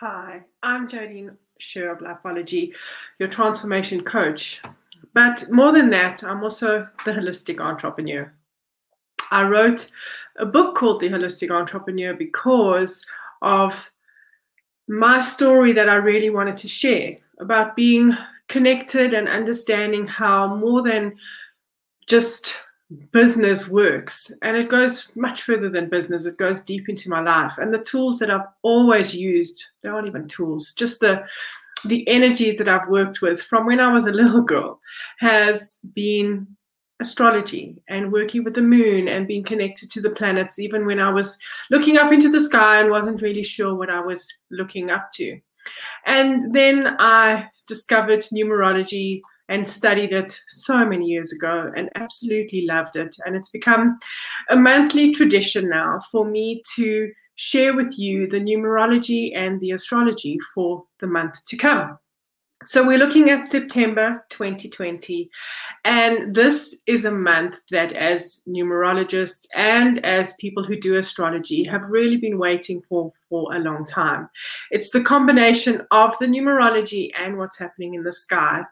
Hi, I'm Jodine Sher of Lifeology, your transformation coach. But more than that, I'm also the holistic entrepreneur. I wrote a book called The Holistic Entrepreneur because of my story that I really wanted to share about being connected and understanding how more than just business works and it goes much further than business. It goes deep into my life. And the tools that i've always used they aren't even tools just the the energies that i've worked with from when i was a little girl has been astrology and working with the moon and being connected to the planets even when i was looking up into the sky and wasn't really sure what i was looking up to. And then i discovered numerology and studied it so many years ago and absolutely loved it. And it's become a monthly tradition now for me to share with you the numerology and the astrology for the month to come. So we're looking at September 2020, and this is a month that, as numerologists and as people who do astrology, have really been waiting for for a long time. It's the combination of the numerology and what's happening in the sky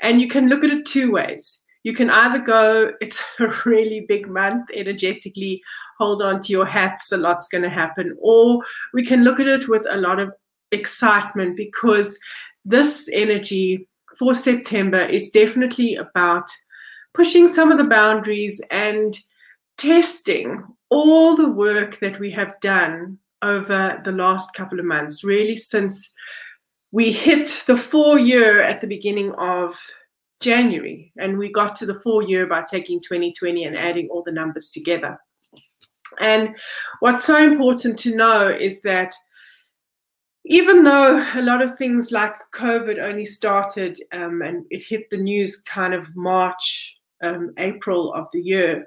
and you can look at it two ways. You can either go, it's a really big month energetically, hold on to your hats, a lot's going to happen. Or we can look at it with a lot of excitement because this energy for September is definitely about pushing some of the boundaries and testing all the work that we have done over the last couple of months, really since we hit the four year at the beginning of January, and we got to the four year by taking 2020 and adding all the numbers together. And what's so important to know is that even though a lot of things like COVID only started um, and it hit the news kind of March, um, April of the year,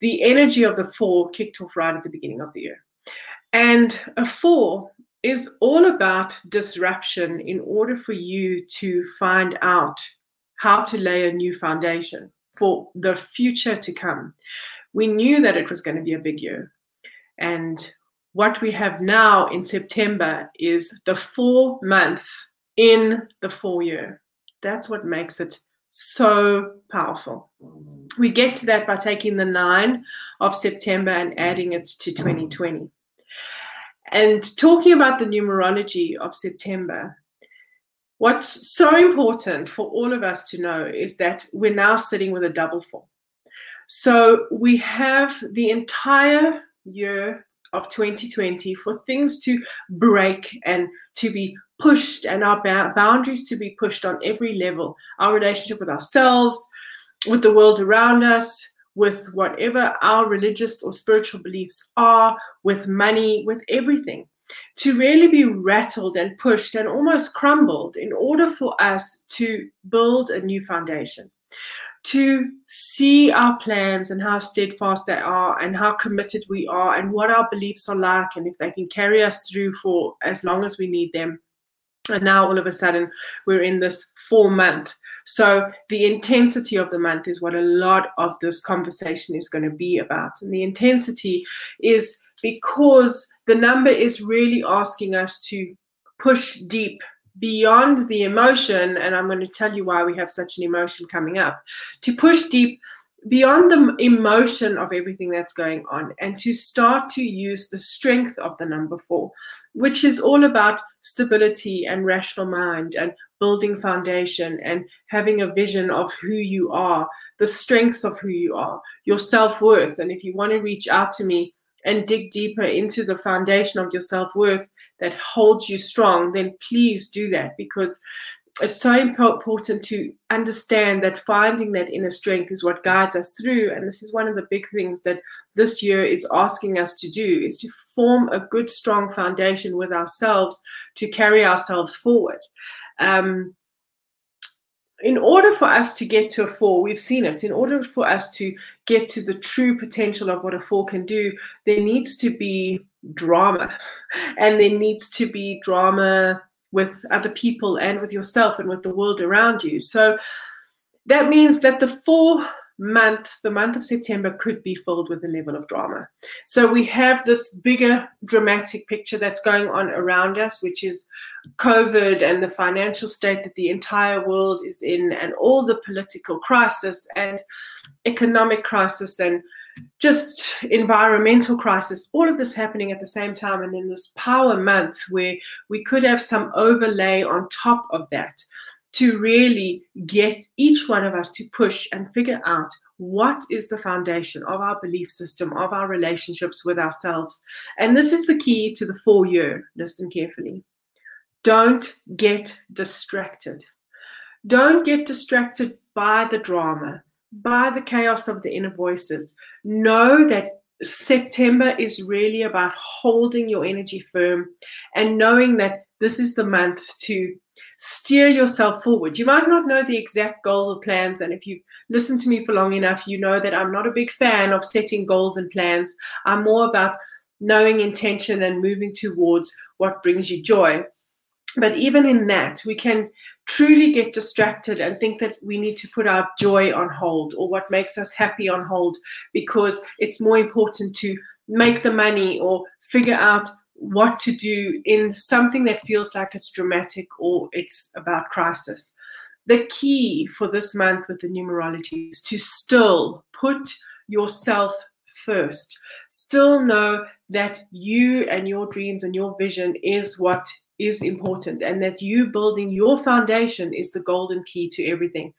the energy of the four kicked off right at the beginning of the year. And a four is all about disruption in order for you to find out how to lay a new foundation for the future to come. We knew that it was going to be a big year. And what we have now in September is the four month in the four year. That's what makes it so powerful. We get to that by taking the nine of September and adding it to 2020. And talking about the numerology of September, what's so important for all of us to know is that we're now sitting with a double four. So we have the entire year of 2020 for things to break and to be pushed and our boundaries to be pushed on every level our relationship with ourselves, with the world around us, with whatever our religious or spiritual beliefs are, with money, with everything, to really be rattled and pushed and almost crumbled in order for us to build a new foundation. To see our plans and how steadfast they are, and how committed we are, and what our beliefs are like, and if they can carry us through for as long as we need them. And now all of a sudden, we're in this four month so the intensity of the month is what a lot of this conversation is going to be about. And the intensity is because the number is really asking us to push deep beyond the emotion. And I'm going to tell you why we have such an emotion coming up to push deep beyond the emotion of everything that's going on and to start to use the strength of the number four, which is all about stability and rational mind and building foundation and having a vision of who you are, the strengths of who you are, your self worth. And if you want to reach out to me and dig deeper into the foundation of your self worth that holds you strong, then please do that because it's so important to understand that finding that inner strength is what guides us through and this is one of the big things that this year is asking us to do is to form a good strong foundation with ourselves to carry ourselves forward um, in order for us to get to a four, we've seen it, in order for us to get to the true potential of what a four can do, there needs to be drama. And there needs to be drama with other people and with yourself and with the world around you. So that means that the four month, the month of September, could be filled with a level of drama. So we have this bigger dramatic picture that's going on around us, which is COVID and the financial state that the entire world is in, and all the political crisis and economic crisis and just environmental crisis, all of this happening at the same time. And then this power month where we could have some overlay on top of that to really get each one of us to push and figure out what is the foundation of our belief system, of our relationships with ourselves. And this is the key to the four year. Listen carefully. Don't get distracted. Don't get distracted by the drama, by the chaos of the inner voices. Know that September is really about holding your energy firm and knowing that this is the month to steer yourself forward. You might not know the exact goals or plans, and if you've listened to me for long enough, you know that I'm not a big fan of setting goals and plans. I'm more about knowing intention and moving towards what brings you joy. But even in that, we can truly get distracted and think that we need to put our joy on hold or what makes us happy on hold because it's more important to make the money or figure out what to do in something that feels like it's dramatic or it's about crisis. The key for this month with the numerology is to still put yourself first. Still know that you and your dreams and your vision is what is important and that you building your foundation is the golden key to everything.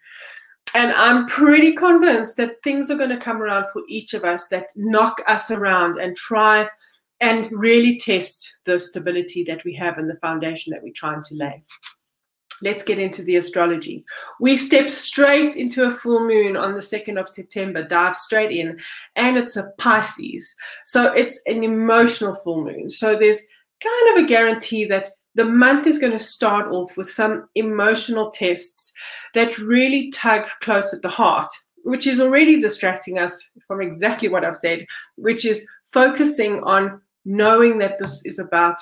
And I'm pretty convinced that things are going to come around for each of us that knock us around and try and really test the stability that we have and the foundation that we're trying to lay. Let's get into the astrology. We step straight into a full moon on the 2nd of September, dive straight in, and it's a Pisces. So it's an emotional full moon. So there's kind of a guarantee that the month is going to start off with some emotional tests that really tug close at the heart, which is already distracting us from exactly what I've said, which is focusing on knowing that this is about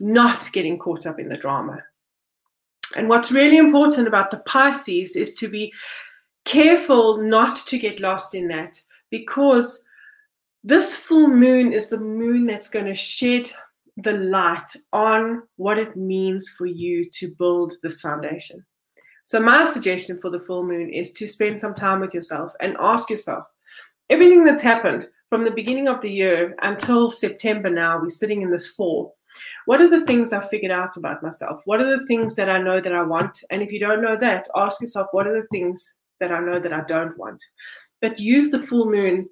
not getting caught up in the drama. And what's really important about the Pisces is to be careful not to get lost in that because this full moon is the moon that's going to shed the light on what it means for you to build this foundation. So, my suggestion for the full moon is to spend some time with yourself and ask yourself everything that's happened from the beginning of the year until September now, we're sitting in this fall. What are the things I've figured out about myself? What are the things that I know that I want? And if you don't know that, ask yourself, what are the things that I know that I don't want? But use the full moon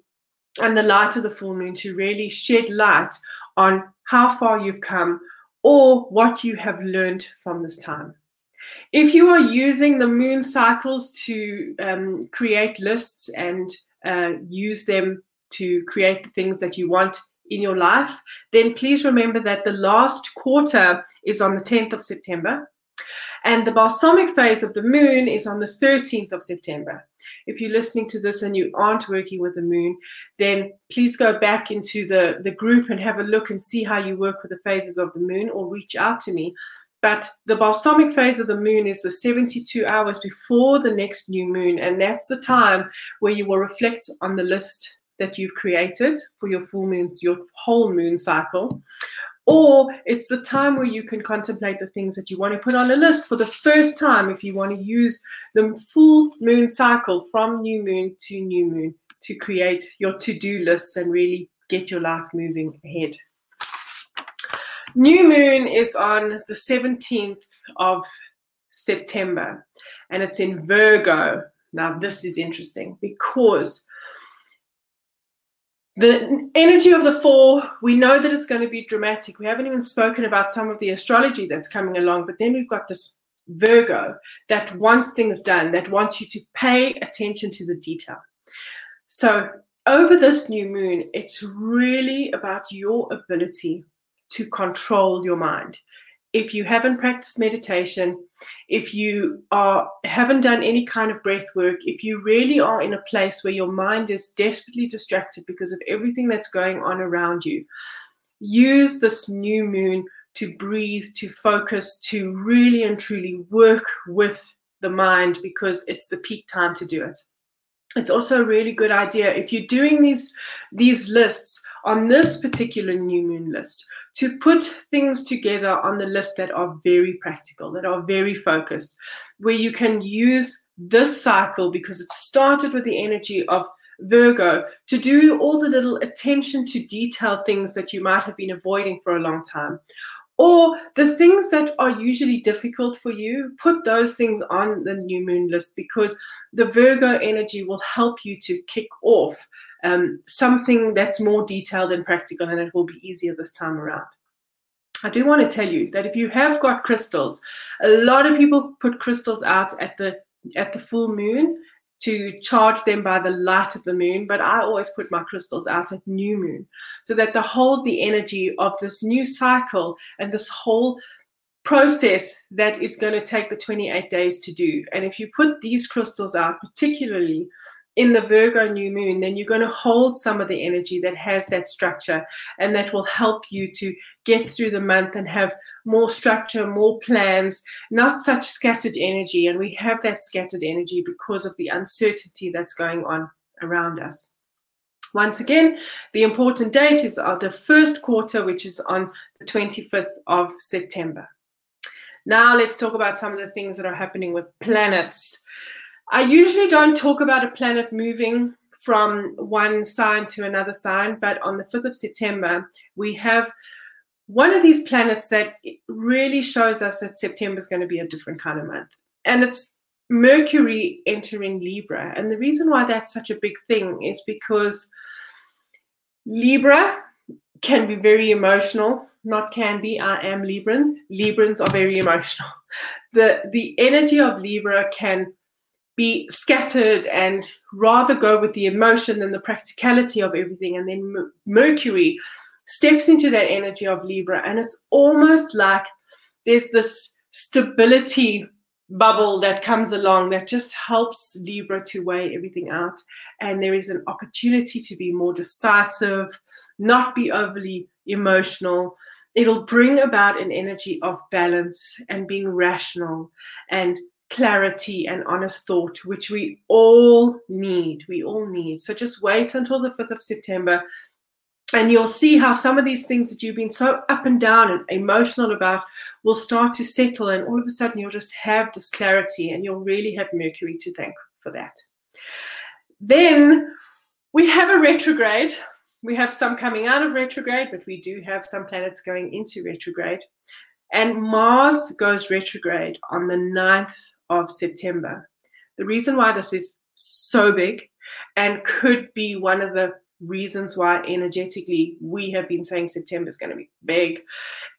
and the light of the full moon to really shed light on how far you've come or what you have learned from this time. If you are using the moon cycles to um, create lists and uh, use them to create the things that you want in your life, then please remember that the last quarter is on the 10th of September. And the balsamic phase of the moon is on the 13th of September. If you're listening to this and you aren't working with the moon, then please go back into the, the group and have a look and see how you work with the phases of the moon or reach out to me. But the balsamic phase of the moon is the 72 hours before the next new moon. And that's the time where you will reflect on the list that you've created for your full moon, your whole moon cycle. Or it's the time where you can contemplate the things that you want to put on a list for the first time if you want to use the full moon cycle from new moon to new moon to create your to do lists and really get your life moving ahead. New moon is on the 17th of September and it's in Virgo. Now, this is interesting because the energy of the four, we know that it's going to be dramatic. We haven't even spoken about some of the astrology that's coming along, but then we've got this Virgo that wants things done, that wants you to pay attention to the detail. So, over this new moon, it's really about your ability to control your mind if you haven't practiced meditation, if you are haven't done any kind of breath work, if you really are in a place where your mind is desperately distracted because of everything that's going on around you, use this new moon to breathe, to focus, to really and truly work with the mind because it's the peak time to do it. It's also a really good idea if you're doing these these lists on this particular new moon list to put things together on the list that are very practical that are very focused where you can use this cycle because it started with the energy of Virgo to do all the little attention to detail things that you might have been avoiding for a long time or the things that are usually difficult for you, put those things on the new moon list because the Virgo energy will help you to kick off um, something that's more detailed and practical, and it will be easier this time around. I do want to tell you that if you have got crystals, a lot of people put crystals out at the at the full moon to charge them by the light of the moon, but I always put my crystals out at new moon so that they hold the energy of this new cycle and this whole process that is going to take the 28 days to do. And if you put these crystals out, particularly in the Virgo new moon, then you're going to hold some of the energy that has that structure and that will help you to get through the month and have more structure, more plans, not such scattered energy. And we have that scattered energy because of the uncertainty that's going on around us. Once again, the important date is the first quarter, which is on the 25th of September. Now, let's talk about some of the things that are happening with planets. I usually don't talk about a planet moving from one sign to another sign, but on the 5th of September, we have one of these planets that really shows us that September is going to be a different kind of month. And it's Mercury entering Libra. And the reason why that's such a big thing is because Libra can be very emotional. Not can be, I am Libran. Librans are very emotional. The the energy of Libra can be scattered and rather go with the emotion than the practicality of everything. And then Mercury steps into that energy of Libra, and it's almost like there's this stability bubble that comes along that just helps Libra to weigh everything out. And there is an opportunity to be more decisive, not be overly emotional. It'll bring about an energy of balance and being rational and clarity and honest thought, which we all need. We all need. So just wait until the 5th of September and you'll see how some of these things that you've been so up and down and emotional about will start to settle. And all of a sudden, you'll just have this clarity and you'll really have Mercury to thank for that. Then we have a retrograde. We have some coming out of retrograde, but we do have some planets going into retrograde. And Mars goes retrograde on the 9th of September. The reason why this is so big and could be one of the reasons why energetically we have been saying September is going to be big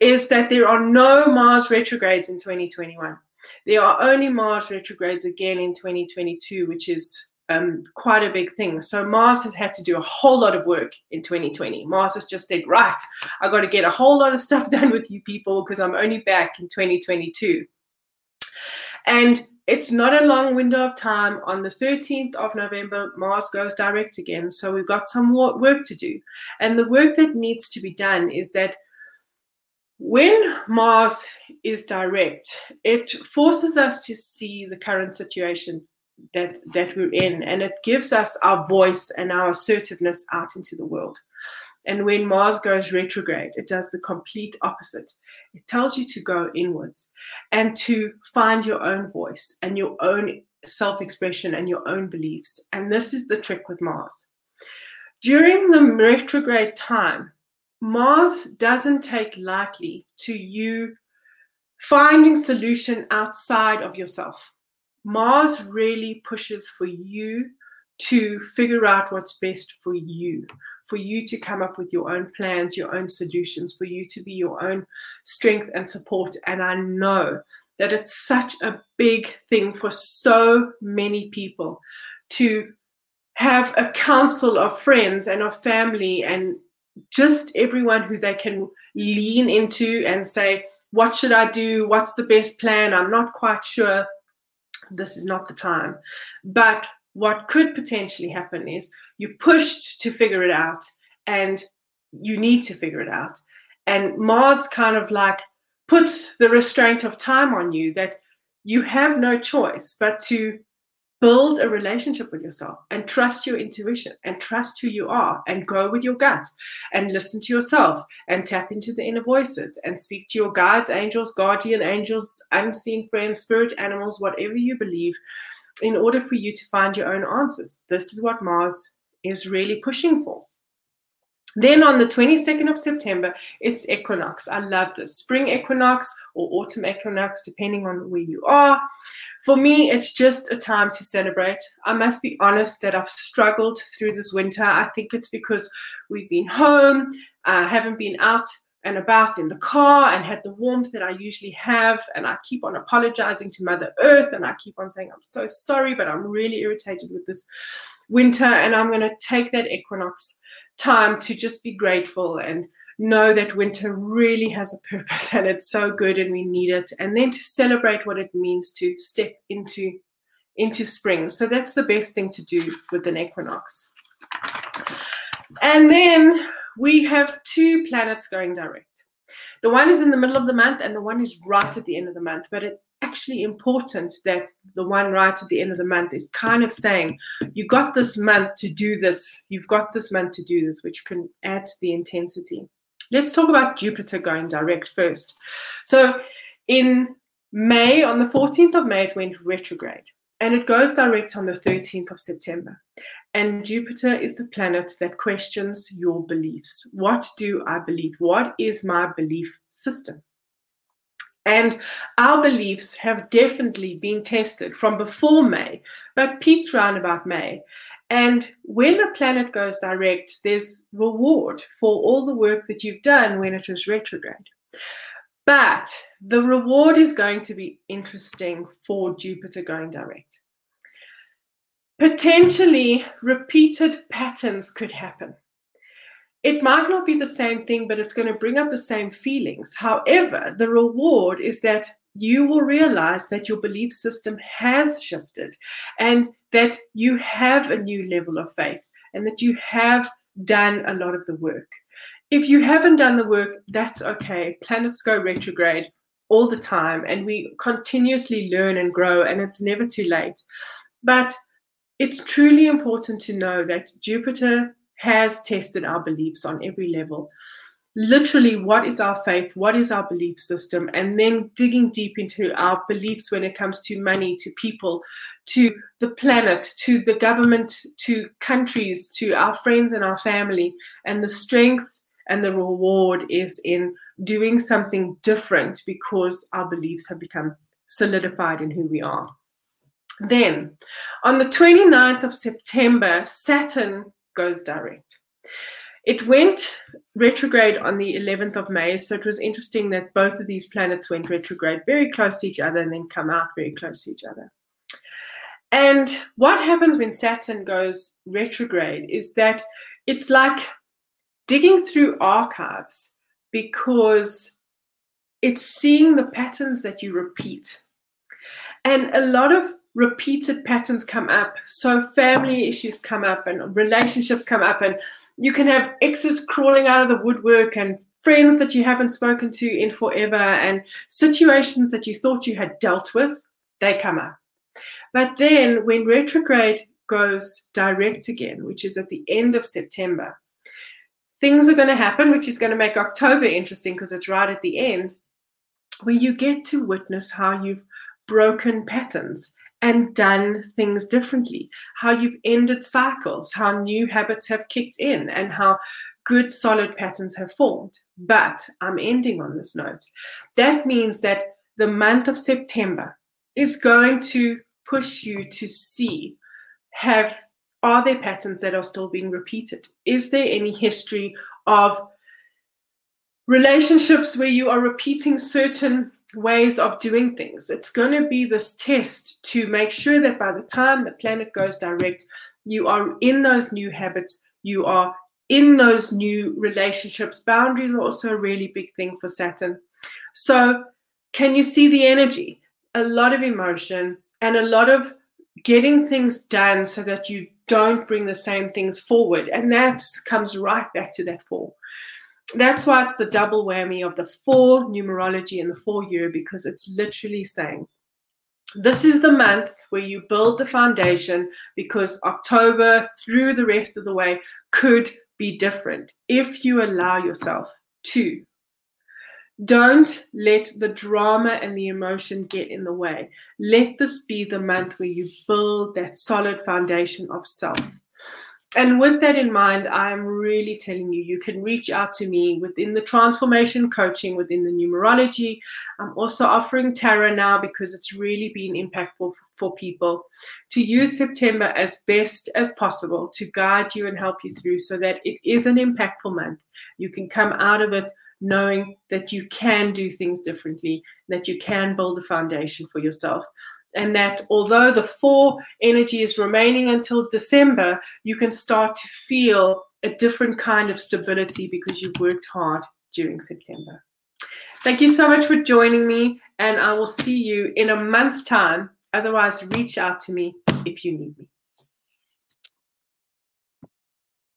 is that there are no Mars retrogrades in 2021. There are only Mars retrogrades again in 2022, which is um, quite a big thing. So Mars has had to do a whole lot of work in 2020. Mars has just said, right, I got to get a whole lot of stuff done with you people because I'm only back in 2022. And it's not a long window of time. On the 13th of November, Mars goes direct again. So we've got some work to do. And the work that needs to be done is that when Mars is direct, it forces us to see the current situation that that we're in and it gives us our voice and our assertiveness out into the world and when Mars goes retrograde, it does the complete opposite. It tells you to go inwards and to find your own voice and your own self expression and your own beliefs. And this is the trick with Mars. During the retrograde time, Mars doesn't take lightly to you finding solution outside of yourself. Mars really pushes for you to figure out what's best for you, for you to come up with your own plans, your own solutions, for you to be your own strength and support. And I know that it's such a big thing for so many people to have a council of friends and of family and just everyone who they can lean into and say, What should I do? What's the best plan? I'm not quite sure. This is not the time. But what could potentially happen is you're pushed to figure it out and you need to figure it out. And Mars kind of like puts the restraint of time on you that you have no choice but to build a relationship with yourself and trust your intuition and trust who you are and go with your gut and listen to yourself and tap into the inner voices and speak to your guides, angels, guardian angels, unseen friends, spirit animals, whatever you believe, in order for you to find your own answers. This is what Mars is really pushing for. Then on the 22nd of September, it's equinox. I love this. Spring equinox or autumn equinox, depending on where you are. For me, it's just a time to celebrate. I must be honest that I've struggled through this winter. I think it's because we've been home, uh, haven't been out and about in the car and had the warmth that I usually have. And I keep on apologizing to Mother Earth and I keep on saying, I'm so sorry, but I'm really irritated with this winter. And I'm going to take that equinox time to just be grateful and know that winter really has a purpose and it's so good and we need it and then to celebrate what it means to step into into spring so that's the best thing to do with an equinox and then we have two planets going direct the one is in the middle of the month and the one is right at the end of the month. But it's actually important that the one right at the end of the month is kind of saying, you got this month to do this. You've got this month to do this, which can add to the intensity. Let's talk about Jupiter going direct first. So in May, on the 14th of May, it went retrograde and it goes direct on the 13th of September. And Jupiter is the planet that questions your beliefs. What do I believe? What is my belief system? And our beliefs have definitely been tested from before May, but peaked around about May. And when a planet goes direct, there's reward for all the work that you've done when it was retrograde. But the reward is going to be interesting for Jupiter going direct potentially repeated patterns could happen. It might not be the same thing, but it's going to bring up the same feelings. However, the reward is that you will realize that your belief system has shifted and that you have a new level of faith and that you have done a lot of the work. If you haven't done the work, that's okay. Planets go retrograde all the time and we continuously learn and grow, and it's never too late. But it's truly important to know that Jupiter has tested our beliefs on every level. Literally, what is our faith? What is our belief system? And then digging deep into our beliefs when it comes to money, to people, to the planet, to the government, to countries, to our friends and our family. And the strength and the reward is in doing something different because our beliefs have become solidified in who we are. Then, on the 29th of September, Saturn goes direct. It went retrograde on the 11th of May, so it was interesting that both of these planets went retrograde very close to each other and then come out very close to each other. And what happens when Saturn goes retrograde is that it's like digging through archives because it's seeing the patterns that you repeat. And a lot of repeated patterns come up. So family issues come up and relationships come up, and you can have exes crawling out of the woodwork and friends that you haven't spoken to in forever and situations that you thought you had dealt with, they come up. But then when retrograde goes direct again, which is at the end of September, things are going to happen, which is going to make October interesting because it's right at the end, where you get to witness how you've broken patterns and done things differently, how you've ended cycles, how new habits have kicked in, and how good solid patterns have formed. But I'm ending on this note. That means that the month of September is going to push you to see have are there patterns that are still being repeated? Is there any history of relationships where you are repeating certain ways of doing things. It's going to be this test to make sure that by the time the planet goes direct, you are in those new habits, you are in those new relationships. Boundaries are also a really big thing for Saturn. So, can you see the energy? A lot of emotion and a lot of getting things done so that you don't bring the same things forward. And that comes right back to that fall that's why it's the double whammy of the four numerology and the four year because it's literally saying this is the month where you build the foundation because October through the rest of the way could be different if you allow yourself to. Don't let the drama and the emotion get in the way. Let this be the month where you build that solid foundation of self and with that in mind, I'm really telling you, you can reach out to me within the transformation coaching, within the numerology. I'm also offering tarot now because it's really been impactful for people to use September as best as possible to guide you and help you through so that it is an impactful month. You can come out of it knowing that you can do things differently, that you can build a foundation for yourself and that although the four energy is remaining until December, you can start to feel a different kind of stability because you've worked hard during September. Thank you so much for joining me, and I will see you in a month's time. Otherwise, reach out to me if you need me.